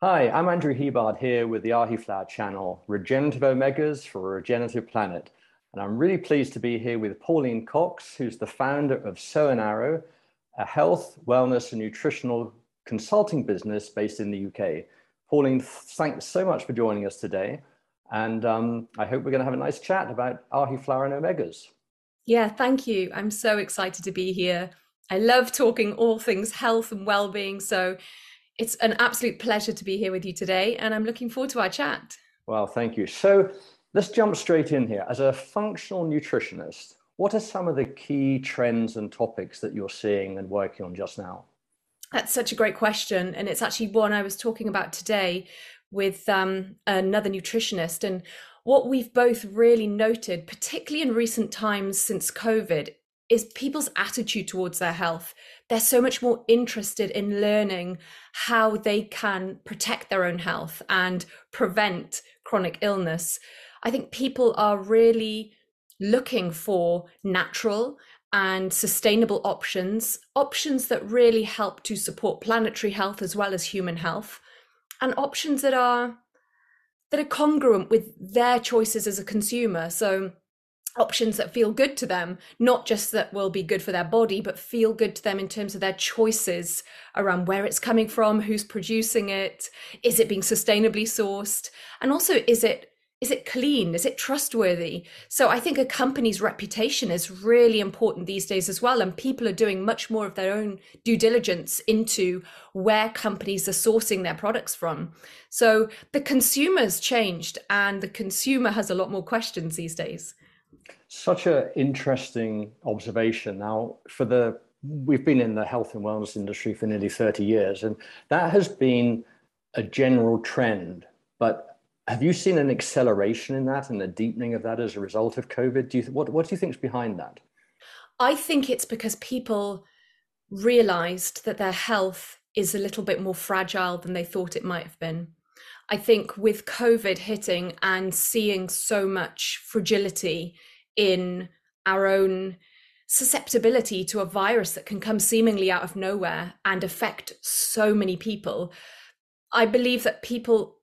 Hi, I'm Andrew Hebard here with the Ahiflower channel, Regenerative Omegas for a Regenerative Planet. And I'm really pleased to be here with Pauline Cox, who's the founder of Sow and Arrow, a health, wellness, and nutritional consulting business based in the UK. Pauline, thanks so much for joining us today. And um, I hope we're going to have a nice chat about Ahiflower and Omegas. Yeah, thank you. I'm so excited to be here. I love talking all things health and well-being. So it's an absolute pleasure to be here with you today, and I'm looking forward to our chat. Well, thank you. So let's jump straight in here. As a functional nutritionist, what are some of the key trends and topics that you're seeing and working on just now? That's such a great question. And it's actually one I was talking about today with um, another nutritionist. And what we've both really noted, particularly in recent times since COVID, is people's attitude towards their health. They're so much more interested in learning how they can protect their own health and prevent chronic illness. I think people are really looking for natural and sustainable options, options that really help to support planetary health as well as human health, and options that are that are congruent with their choices as a consumer. So options that feel good to them, not just that will be good for their body, but feel good to them in terms of their choices around where it's coming from, who's producing it, is it being sustainably sourced, and also is it is it clean? Is it trustworthy? So i think a company's reputation is really important these days as well and people are doing much more of their own due diligence into where companies are sourcing their products from. So the consumer's changed and the consumer has a lot more questions these days such an interesting observation. Now, for the we've been in the health and wellness industry for nearly 30 years, and that has been a general trend. But have you seen an acceleration in that and a deepening of that as a result of COVID? Do you what what do you think is behind that? I think it's because people realized that their health is a little bit more fragile than they thought it might have been. I think with COVID hitting and seeing so much fragility in our own susceptibility to a virus that can come seemingly out of nowhere and affect so many people, I believe that people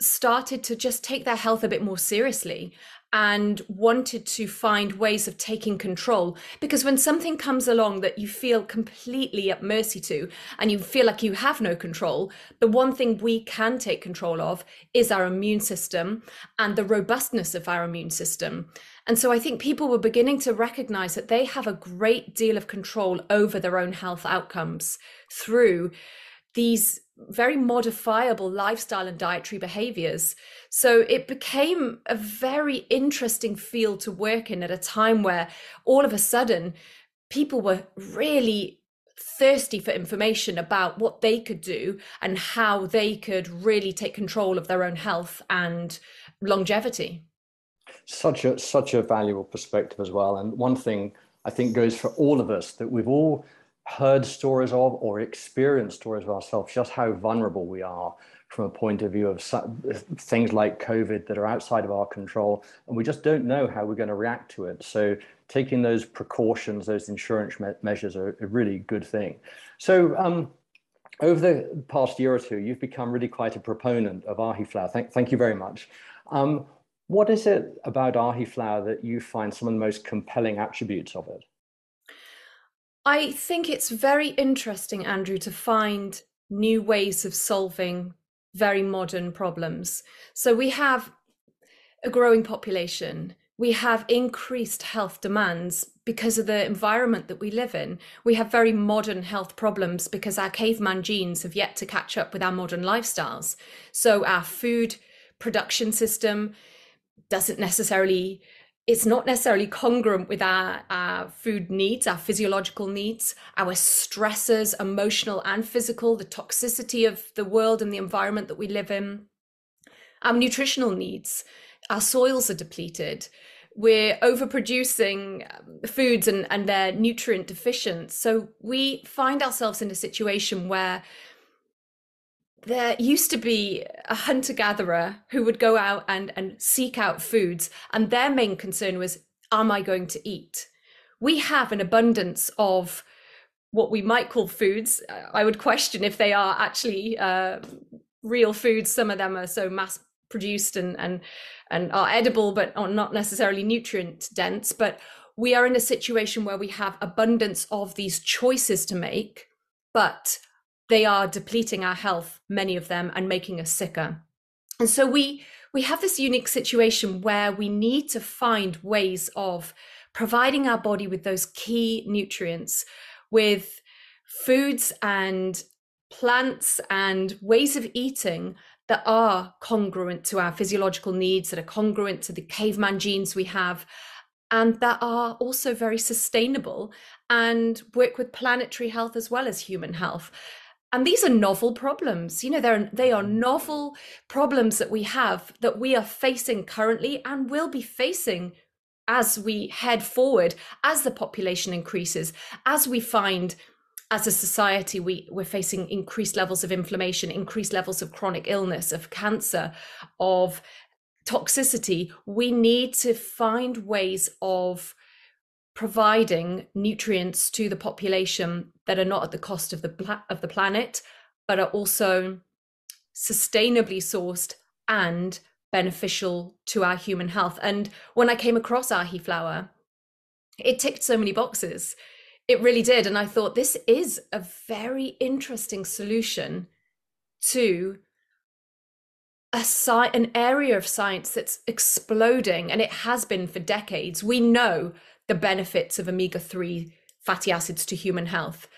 started to just take their health a bit more seriously and wanted to find ways of taking control. Because when something comes along that you feel completely at mercy to, and you feel like you have no control, the one thing we can take control of is our immune system and the robustness of our immune system. And so I think people were beginning to recognize that they have a great deal of control over their own health outcomes through these very modifiable lifestyle and dietary behaviors. So it became a very interesting field to work in at a time where all of a sudden people were really thirsty for information about what they could do and how they could really take control of their own health and longevity such a such a valuable perspective as well and one thing i think goes for all of us that we've all heard stories of or experienced stories of ourselves, just how vulnerable we are from a point of view of things like COVID that are outside of our control, and we just don't know how we're going to react to it. So, taking those precautions, those insurance me- measures, are a really good thing. So, um, over the past year or two, you've become really quite a proponent of Ahiflower. Thank, thank you very much. Um, what is it about Ahiflower that you find some of the most compelling attributes of it? I think it's very interesting, Andrew, to find new ways of solving very modern problems. So we have a growing population. We have increased health demands because of the environment that we live in. We have very modern health problems because our caveman genes have yet to catch up with our modern lifestyles. So our food production system doesn't necessarily it's not necessarily congruent with our, our food needs, our physiological needs, our stressors, emotional and physical, the toxicity of the world and the environment that we live in, our nutritional needs. Our soils are depleted. We're overproducing um, foods and, and they're nutrient deficient. So we find ourselves in a situation where there used to be a hunter gatherer who would go out and, and seek out foods, and their main concern was, Am I going to eat? We have an abundance of what we might call foods. I would question if they are actually uh, real foods. Some of them are so mass produced and and and are edible, but are not necessarily nutrient dense. But we are in a situation where we have abundance of these choices to make, but they are depleting our health, many of them, and making us sicker. And so we we have this unique situation where we need to find ways of providing our body with those key nutrients, with foods and plants and ways of eating that are congruent to our physiological needs, that are congruent to the caveman genes we have, and that are also very sustainable and work with planetary health as well as human health and these are novel problems you know they're they are mm-hmm. novel problems that we have that we are facing currently and will be facing as we head forward as the population increases as we find as a society we we're facing increased levels of inflammation increased levels of chronic illness of cancer of toxicity we need to find ways of providing nutrients to the population that are not at the cost of the of the planet but are also sustainably sourced and beneficial to our human health. And when i came across Ahiflower it ticked so many boxes. It really did. And i thought this is a very interesting solution to a sci- an area of science that's exploding. And it has been for decades. We know the benefits of omega 3 fatty acids to human health.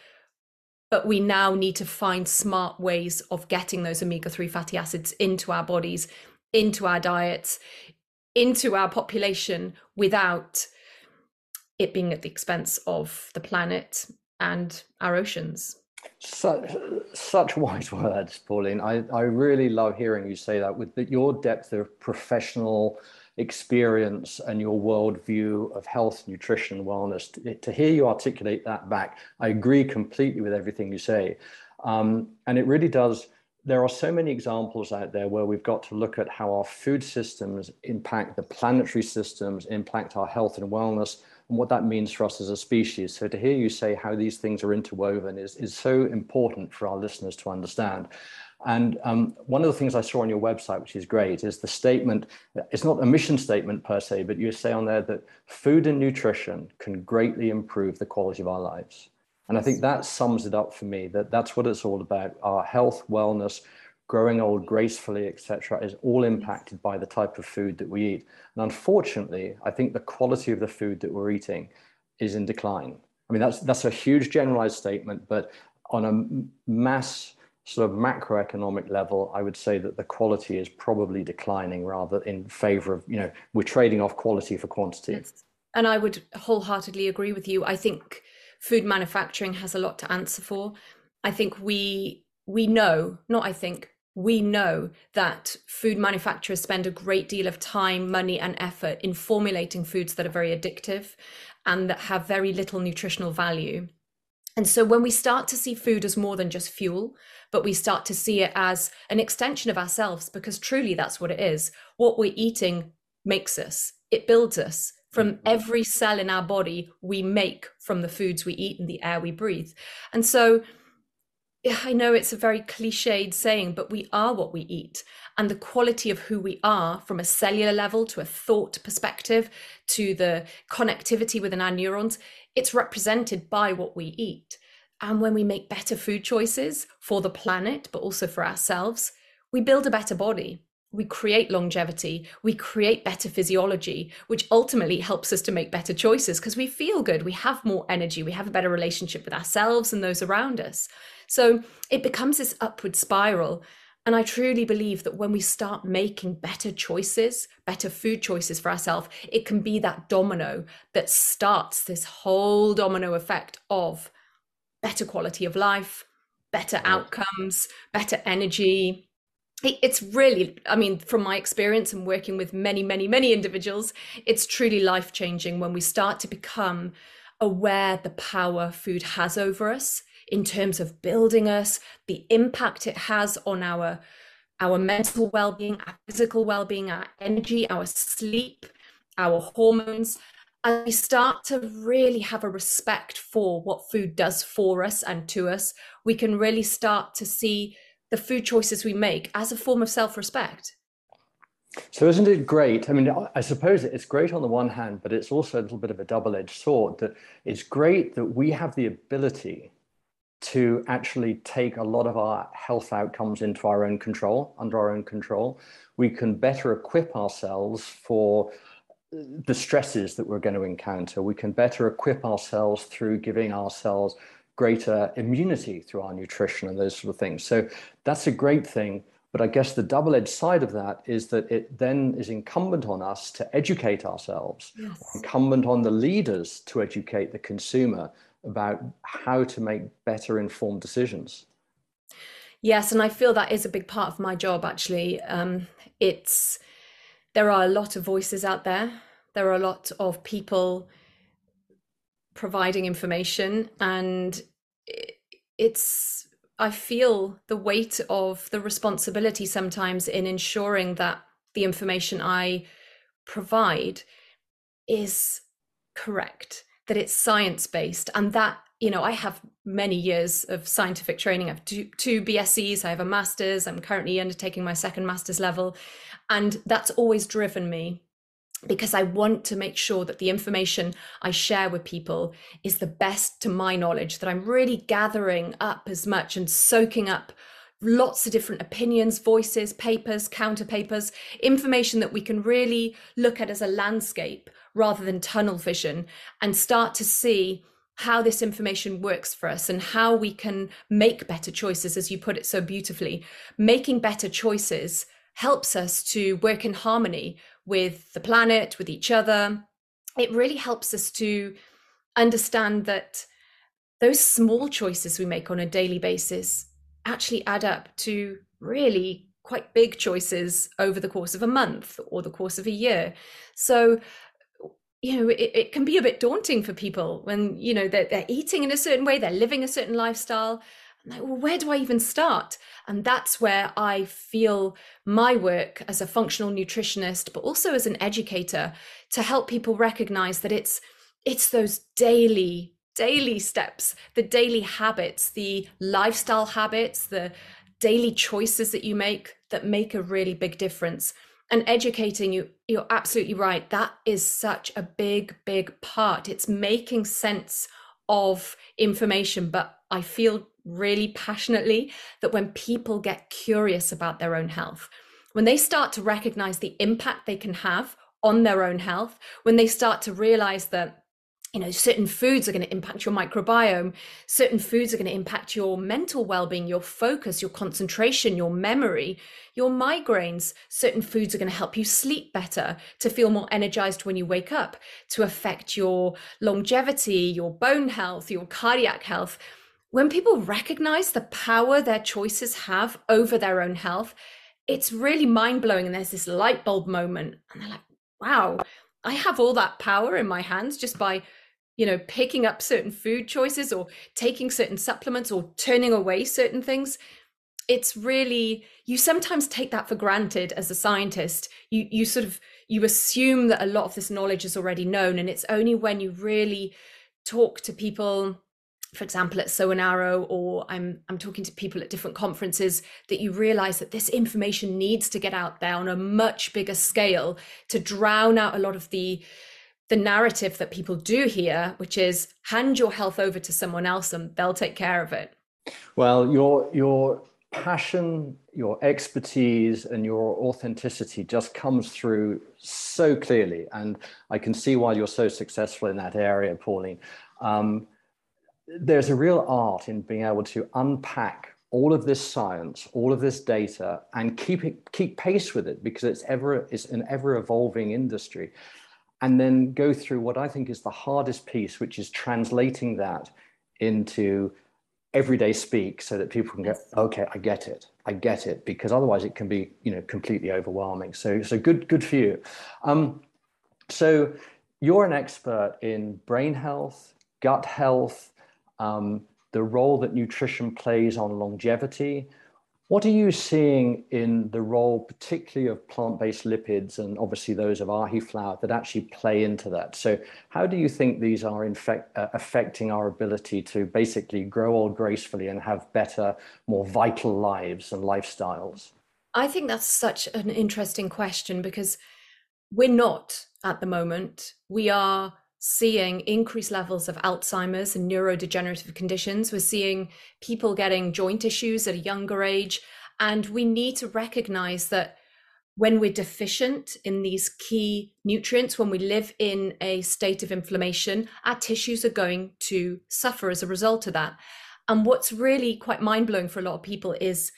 But we now need to find smart ways of getting those omega 3 fatty acids into our bodies, into our diets, into our population without it being at the expense of the planet and our oceans. Such, such wise words, Pauline. I, I really love hearing you say that with the, your depth of professional experience and your worldview of health, nutrition, wellness. To, to, hear you articulate that back, I agree completely with everything you say. Um, and it really does. There are so many examples out there where we've got to look at how our food systems impact the planetary systems, impact our health and wellness, and what that means for us as a species. So to hear you say how these things are interwoven is, is so important for our listeners to understand. And um, one of the things I saw on your website, which is great, is the statement. It's not a mission statement per se, but you say on there that food and nutrition can greatly improve the quality of our lives. And I think that sums it up for me. That that's what it's all about. Our health, wellness, growing old gracefully, etc., is all impacted by the type of food that we eat. And unfortunately, I think the quality of the food that we're eating is in decline. I mean, that's that's a huge generalized statement, but on a mass sort of macroeconomic level, I would say that the quality is probably declining rather in favor of, you know, we're trading off quality for quantity. Yes. And I would wholeheartedly agree with you. I think food manufacturing has a lot to answer for. I think we we know, not I think, we know that food manufacturers spend a great deal of time, money, and effort in formulating foods that are very addictive and that have very little nutritional value. And so when we start to see food as more than just fuel, but we start to see it as an extension of ourselves, because truly that's what it is. What we're eating makes us, it builds us. From mm-hmm. every cell in our body, we make from the foods we eat and the air we breathe. And so I know it's a very cliched saying, but we are what we eat. And the quality of who we are from a cellular level to a thought perspective to the connectivity within our neurons it's represented by what we eat. And when we make better food choices for the planet, but also for ourselves, we build a better body. We create longevity, we create better physiology, which ultimately helps us to make better choices because we feel good, we have more energy, we have a better relationship with ourselves and those around us. So it becomes this upward spiral. And I truly believe that when we start making better choices, better food choices for ourselves, it can be that domino that starts this whole domino effect of better quality of life, better outcomes, better energy. It's really, I mean, from my experience and working with many, many, many individuals, it's truly life changing when we start to become aware the power food has over us in terms of building us, the impact it has on our our mental well-being, our physical well-being, our energy, our sleep, our hormones. And we start to really have a respect for what food does for us and to us. We can really start to see the food choices we make as a form of self-respect. So isn't it great? I mean, I suppose it's great on the one hand, but it's also a little bit of a double-edged sword that it's great that we have the ability to actually take a lot of our health outcomes into our own control, under our own control. We can better equip ourselves for the stresses that we're going to encounter. We can better equip ourselves through giving ourselves greater immunity through our nutrition and those sort of things. So that's a great thing. But I guess the double edged side of that is that it then is incumbent on us to educate ourselves, yes. incumbent on the leaders to educate the consumer about how to make better informed decisions. Yes, and I feel that is a big part of my job. Actually, um, it's there are a lot of voices out there. There are a lot of people providing information, and it's I feel the weight of the responsibility sometimes in ensuring that the information I provide is correct that it's science based and that you know i have many years of scientific training. I have two, two bscs i have a master's i'm currently undertaking my second master's level and that's always driven me because I want to make sure that the information I share with people is the best to my knowledge, that I'm really gathering up as much and soaking up lots of different opinions, voices, papers, counter papers, information that we can really look at as a landscape rather than tunnel vision and start to see how this information works for us and how we can make better choices, as you put it so beautifully. Making better choices helps us to work in harmony with the planet, with each other. It really helps us to understand that those small choices we make on a daily basis actually add up to really quite big choices over the course of a month or the course of a year. So you know it, it can be a bit daunting for people when you know they're, they're eating in a certain way they're living a certain lifestyle like, well, where do I even start? And that's where I feel my work as a functional nutritionist, but also as an educator, to help people recognize that it's it's those daily daily steps, the daily habits, the lifestyle habits, the daily choices that you make that make a really big difference and educating you you're absolutely right that is such a big big part it's making sense of information but i feel really passionately that when people get curious about their own health when they start to recognize the impact they can have on their own health when they start to realize that you know certain foods are going to impact your microbiome certain foods are going to impact your mental well-being your focus your concentration your memory your migraines certain foods are going to help you sleep better to feel more energized when you wake up to affect your longevity your bone health your cardiac health when people recognize the power their choices have over their own health it's really mind-blowing and there's this light bulb moment and they're like wow I have all that power in my hands just by you know, picking up certain food choices or taking certain supplements or turning away certain things. It's really you sometimes take that for granted as a scientist. You you sort of you assume that a lot of this knowledge is already known, and it's only when you really talk to people for example at Sow and Arrow or I'm I'm talking to people at different conferences that you realize that this information needs to get out there on a much bigger scale to drown out a lot of the the narrative that people do here, which is hand your health over to someone else and they'll take care of it. Well, your your passion, your expertise, and your authenticity just comes through so clearly, and I can see why you're so successful in that area, Pauline. Um, there's a real art in being able to unpack all of this science, all of this data, and keep it keep pace with it because it's ever it's an ever evolving industry and then go through what I think is the hardest piece, which is translating that into everyday speak so that people can go, okay, I get it. I get it. Because otherwise it can be, you know, completely overwhelming. So, so good, good for you. Um, so you're an expert in brain health, gut health, um, the role that nutrition plays on longevity. What are you seeing in the role, particularly of plant based lipids and obviously those of Ahiflower, that actually play into that? So, how do you think these are uh, affecting our ability to basically grow old gracefully and have better, more vital lives and lifestyles? I think that's such an interesting question because we're not at the moment. We are seeing increased levels of Alzheimer's and neurodegenerative conditions. We're seeing people getting joint issues at a younger age. And we need to recognize that when we're deficient in these key nutrients, when we live in a state of inflammation, our tissues are going to suffer as a result of that. And what's really quite mind blowing for a lot of people is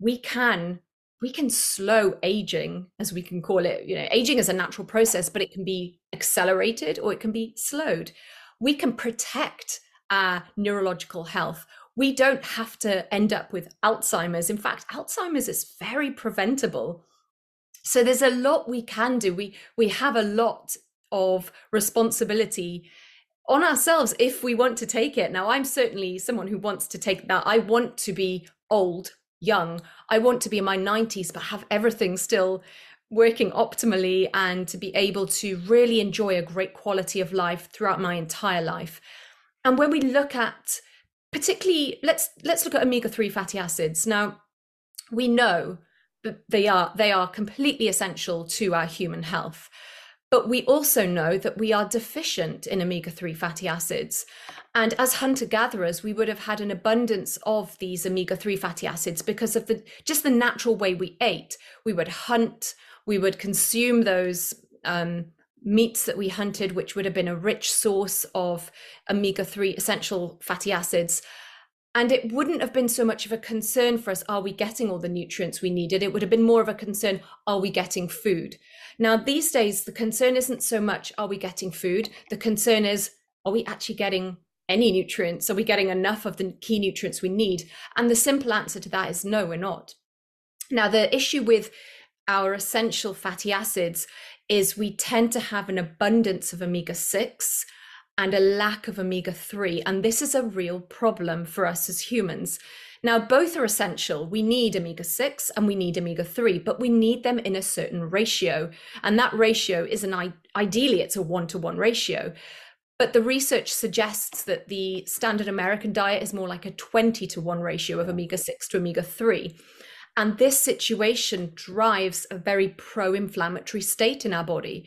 we can we can slow aging as we can call it you know aging is a natural process but it can be accelerated or it can be slowed. We can protect our neurological health. We don't have to end up with alzheimer's. In fact alzheimer's is very preventable. So there's a lot we can do. We we have a lot of responsibility on ourselves if we want to take it. Now i'm certainly someone who wants to take that. I want to be old young. I want to be in my 90s, but have everything still working optimally and to be able to really enjoy a great quality of life throughout my entire life. And when we look at particularly let's let's look at omega-3 fatty acids. Now, we know that they are they are completely essential to our human health. But we also know that we are deficient in omega 3 fatty acids. And as hunter gatherers, we would have had an abundance of these omega 3 fatty acids because of the just the natural way we ate. We would hunt, we would consume those um, meats that we hunted, which would have been a rich source of omega 3 essential fatty acids. And it wouldn't have been so much of a concern for us, are we getting all the nutrients we needed? It would have been more of a concern, are we getting food? Now, these days, the concern isn't so much, are we getting food? The concern is, are we actually getting any nutrients? Are we getting enough of the key nutrients we need? And the simple answer to that is no, we're not. Now, the issue with our essential fatty acids is we tend to have an abundance of omega 6 and a lack of omega 3. And this is a real problem for us as humans. Now, both are essential. We need omega 6 and we need omega 3, but we need them in a certain ratio. And that ratio is an ideally, it's a one to one ratio. But the research suggests that the standard American diet is more like a 20 to 1 ratio of omega 6 to omega 3. And this situation drives a very pro inflammatory state in our body.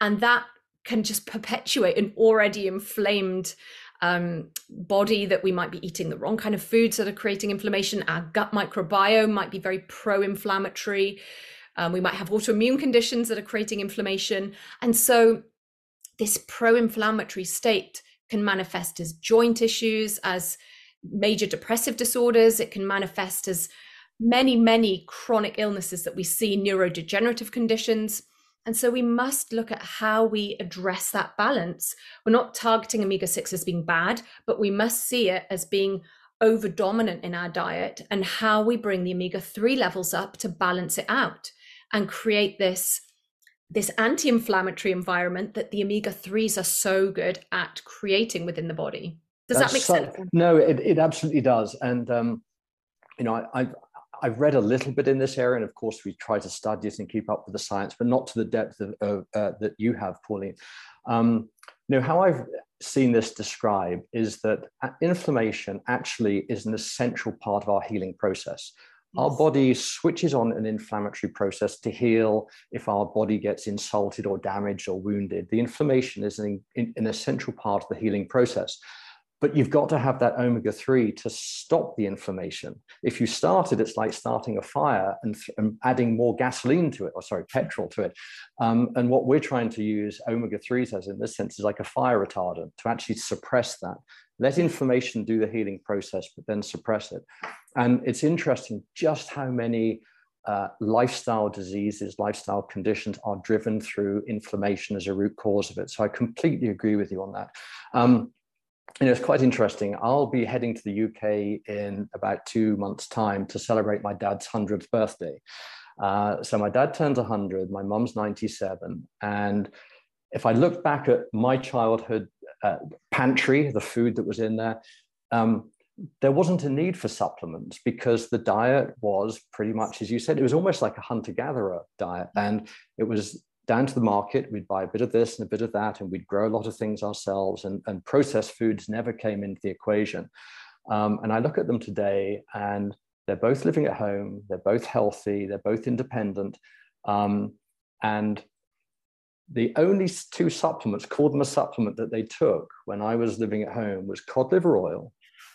And that can just perpetuate an already inflamed um, body that we might be eating the wrong kind of foods that are creating inflammation. Our gut microbiome might be very pro inflammatory. Um, we might have autoimmune conditions that are creating inflammation. And so, this pro inflammatory state can manifest as joint issues, as major depressive disorders. It can manifest as many, many chronic illnesses that we see, neurodegenerative conditions. And so we must look at how we address that balance. We're not targeting omega 6 as being bad, but we must see it as being over dominant in our diet and how we bring the omega 3 levels up to balance it out and create this this anti-inflammatory environment that the omega 3s are so good at creating within the body does That's that make so, sense no it, it absolutely does and um, you know I, I've read a little bit in this area, and of course, we try to study it and keep up with the science, but not to the depth of, uh, that you have, Pauline. Um, you know, how I've seen this described is that uh, inflammation actually is an essential part of our healing process. Yes. Our body switches on an inflammatory process to heal if our body gets insulted or damaged or wounded. The inflammation is an, an essential part of the healing process but you've got to have that omega 3 to stop the inflammation. If you start it, it's like starting a fire and, and adding more gasoline to it, or sorry, petrol to it. Um, and what we're trying to use omega 3s as in this sense is like a fire retardant to actually suppress that. Let inflammation do the healing process, but then suppress it. And it's interesting just how many uh, lifestyle diseases, lifestyle conditions are driven through inflammation as a root cause of it. So I completely agree with you on that. Um, you know, it's quite interesting. I'll be heading to the UK in about two months' time to celebrate my dad's 100th birthday. Uh, so my dad turns 100, my mum's 97. And if I look back at my childhood uh, pantry, the food that was in there, um, there wasn't a need for supplements because the diet was pretty much, as you said, it was almost like a hunter gatherer diet. And it was down to the market. We'd buy a bit of this and a bit of that, and we'd grow a lot of things ourselves. And, and processed foods never came into the equation. Um, and I look at them today, and they're both living at home, they're both healthy, they're both independent. Um, and the only two supplements, called them a supplement, that they took when I was living at home was cod liver oil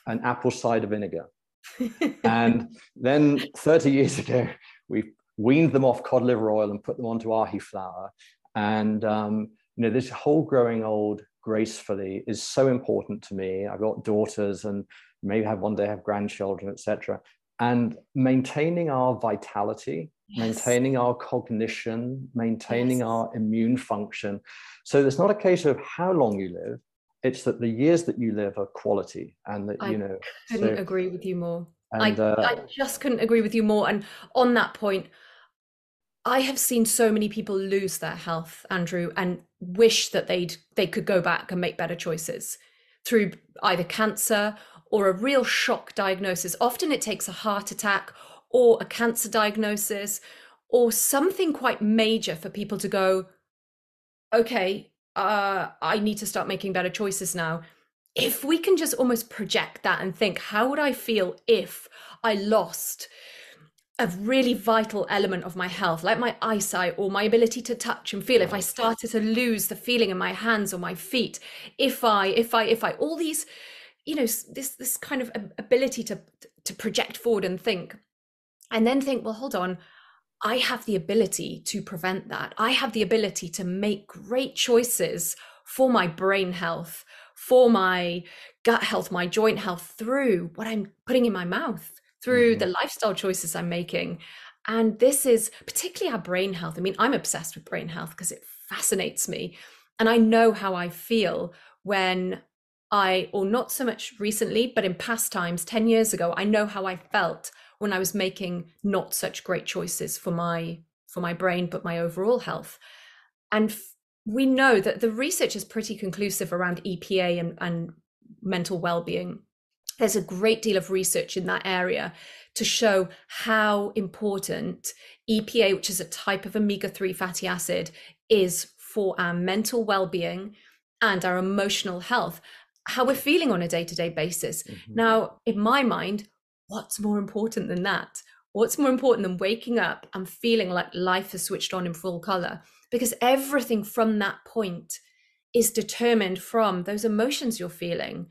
and apple cider vinegar. and then 30 years ago, we weaned them off cod liver oil and put them onto Ahiflower. And um, you know, this whole growing old gracefully is so important to me. I've got daughters and maybe have one day have grandchildren, etc. And maintaining our vitality, yes. maintaining our cognition, maintaining yes. our immune function. So it's not a case of how long you live, it's that the years that you live are quality and that I you know couldn't so, agree with you more and, I, uh, I just couldn't agree with you more and on that point I have seen so many people lose their health, Andrew, and wish that they'd they could go back and make better choices through either cancer or a real shock diagnosis. Often it takes a heart attack or a cancer diagnosis or something quite major for people to go, okay, uh, I need to start making better choices now. If we can just almost project that and think, how would I feel if I lost a really vital element of my health, like my eyesight or my ability to touch and feel? If I started to lose the feeling in my hands or my feet, if I, if I, if I, all these, you know, this this kind of ability to to project forward and think, and then think, well, hold on, I have the ability to prevent that. I have the ability to make great choices for my brain health, for my gut health, my joint health through what I'm putting in my mouth, through mm-hmm. the lifestyle choices I'm making. And this is particularly our brain health. I mean, I'm obsessed with brain health because it fascinates me. And I know how I feel when I, or not so much recently, but in past times, 10 years ago, I know how I felt when I was making not such great choices for my for my brain, but my overall health. And f- we know that the research is pretty conclusive around EPA and, and mental well-being. There's a great deal of research in that area to show how important EPA, which is a type of omega-3 fatty acid, is for our mental well-being and our emotional health, how we're feeling on a day-to-day basis. Mm-hmm. Now, in my mind, what's more important than that? What's more important than waking up and feeling like life has switched on in full color? Because everything from that point is determined from those emotions you're feeling,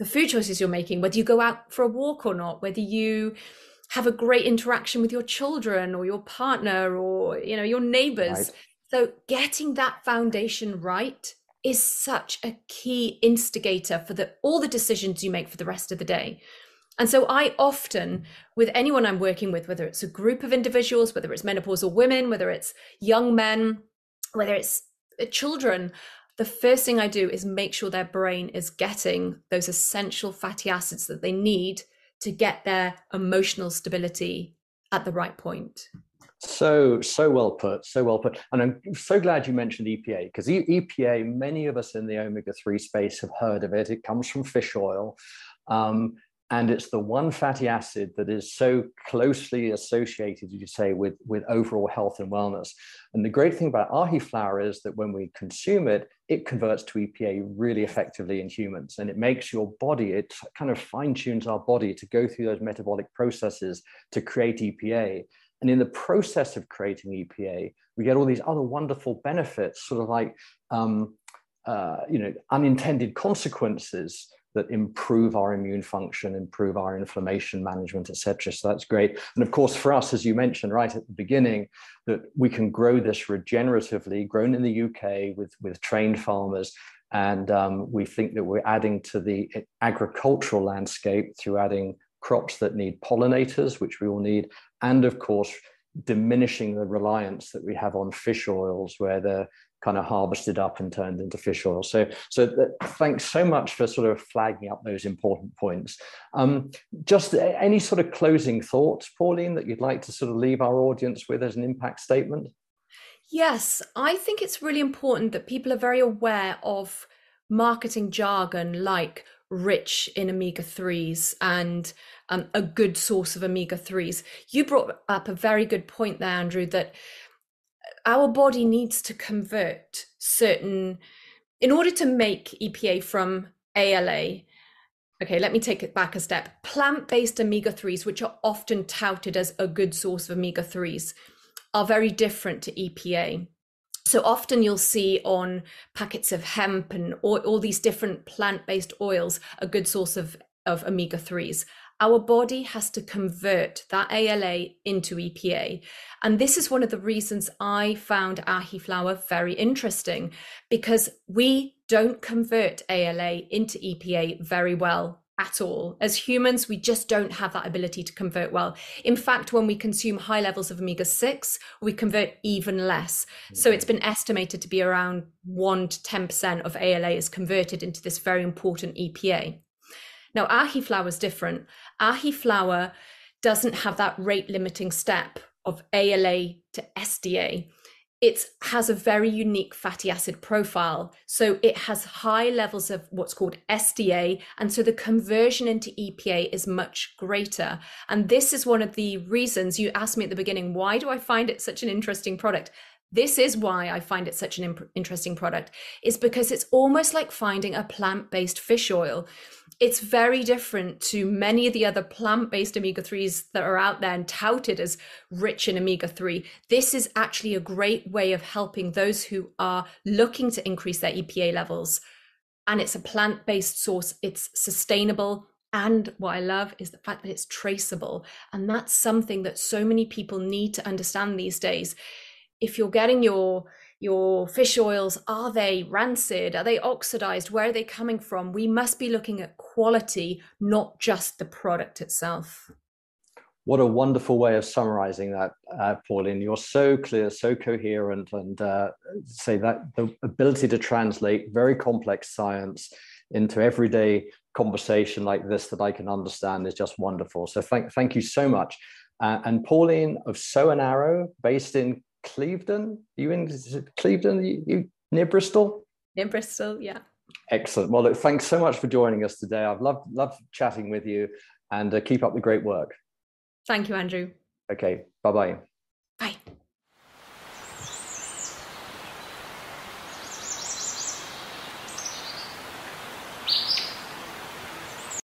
the food choices you're making, whether you go out for a walk or not, whether you have a great interaction with your children or your partner or you know your neighbors. Right. So getting that foundation right is such a key instigator for the all the decisions you make for the rest of the day. And so I often, with anyone I'm working with, whether it's a group of individuals, whether it's menopausal women, whether it's young men, whether it's uh, children, the first thing I do is make sure their brain is getting those essential fatty acids that they need to get their emotional stability at the right point. So, so well put, so well put. And I'm so glad you mentioned EPA because EPA, many of us in the omega 3 space have heard of it. It comes from fish oil. Um, and it's the one fatty acid that is so closely associated, you say, with, with overall health and wellness. And the great thing about Ahiflower is that when we consume it, it converts to EPA really effectively in humans. And it makes your body, it kind of fine tunes our body to go through those metabolic processes to create EPA. And in the process of creating EPA, we get all these other wonderful benefits, sort of like, um, uh, you know, unintended consequences that improve our immune function, improve our inflammation management, etc. So that's great. And of course, for us, as you mentioned right at the beginning, that we can grow this regeneratively, grown in the UK with, with trained farmers. And um, we think that we're adding to the agricultural landscape through adding crops that need pollinators, which we all need, and of course, diminishing the reliance that we have on fish oils, where they're kind of harvested up and turned into fish oil. So, so thanks so much for sort of flagging up those important points. Um, just any sort of closing thoughts, Pauline, that you'd like to sort of leave our audience with as an impact statement? Yes, I think it's really important that people are very aware of marketing jargon like rich in omega 3s and um, a good source of omega 3s. You brought up a very good point there, Andrew, that our body needs to convert certain, in order to make EPA from ALA. Okay, let me take it back a step. Plant based omega 3s, which are often touted as a good source of omega 3s, are very different to EPA. So often you'll see on packets of hemp and all, all these different plant based oils a good source of, of omega 3s. Our body has to convert that ALA into EPA. And this is one of the reasons I found Ahiflower very interesting because we don't convert ALA into EPA very well at all. As humans, we just don't have that ability to convert well. In fact, when we consume high levels of omega 6, we convert even less. So it's been estimated to be around 1 to 10% of ALA is converted into this very important EPA. Now, Ahiflower is different. Ahiflower doesn't have that rate limiting step of ALA to SDA it has a very unique fatty acid profile. So it has high levels of what's called SDA. And so the conversion into EPA is much greater. And this is one of the reasons you asked me at the beginning why do I find it such an interesting product? This is why I find it such an imp- interesting product, is because it's almost like finding a plant based fish oil it's very different to many of the other plant-based omega-3s that are out there and touted as rich in omega-3 this is actually a great way of helping those who are looking to increase their epa levels and it's a plant-based source it's sustainable and what I love is the fact that it's traceable. And that's something that so many people need to understand these days. If you're getting your your fish oils are they rancid? Are they oxidized? Where are they coming from? We must be looking at quality not just the product itself. What a wonderful way of summarizing that uh, pauline. You're so clear so coherent and uh, say that the ability to translate very complex science into everyday conversation like this that i can understand is just wonderful. So thank, thank you so much. Uh, and pauline of Sow and Arrow based in Clevedon. Are you in Clevedon? You, you near Bristol? Near Bristol, yeah. Excellent. Well, look, thanks so much for joining us today. I've loved loved chatting with you, and uh, keep up the great work. Thank you, Andrew. Okay. Bye-bye. Bye.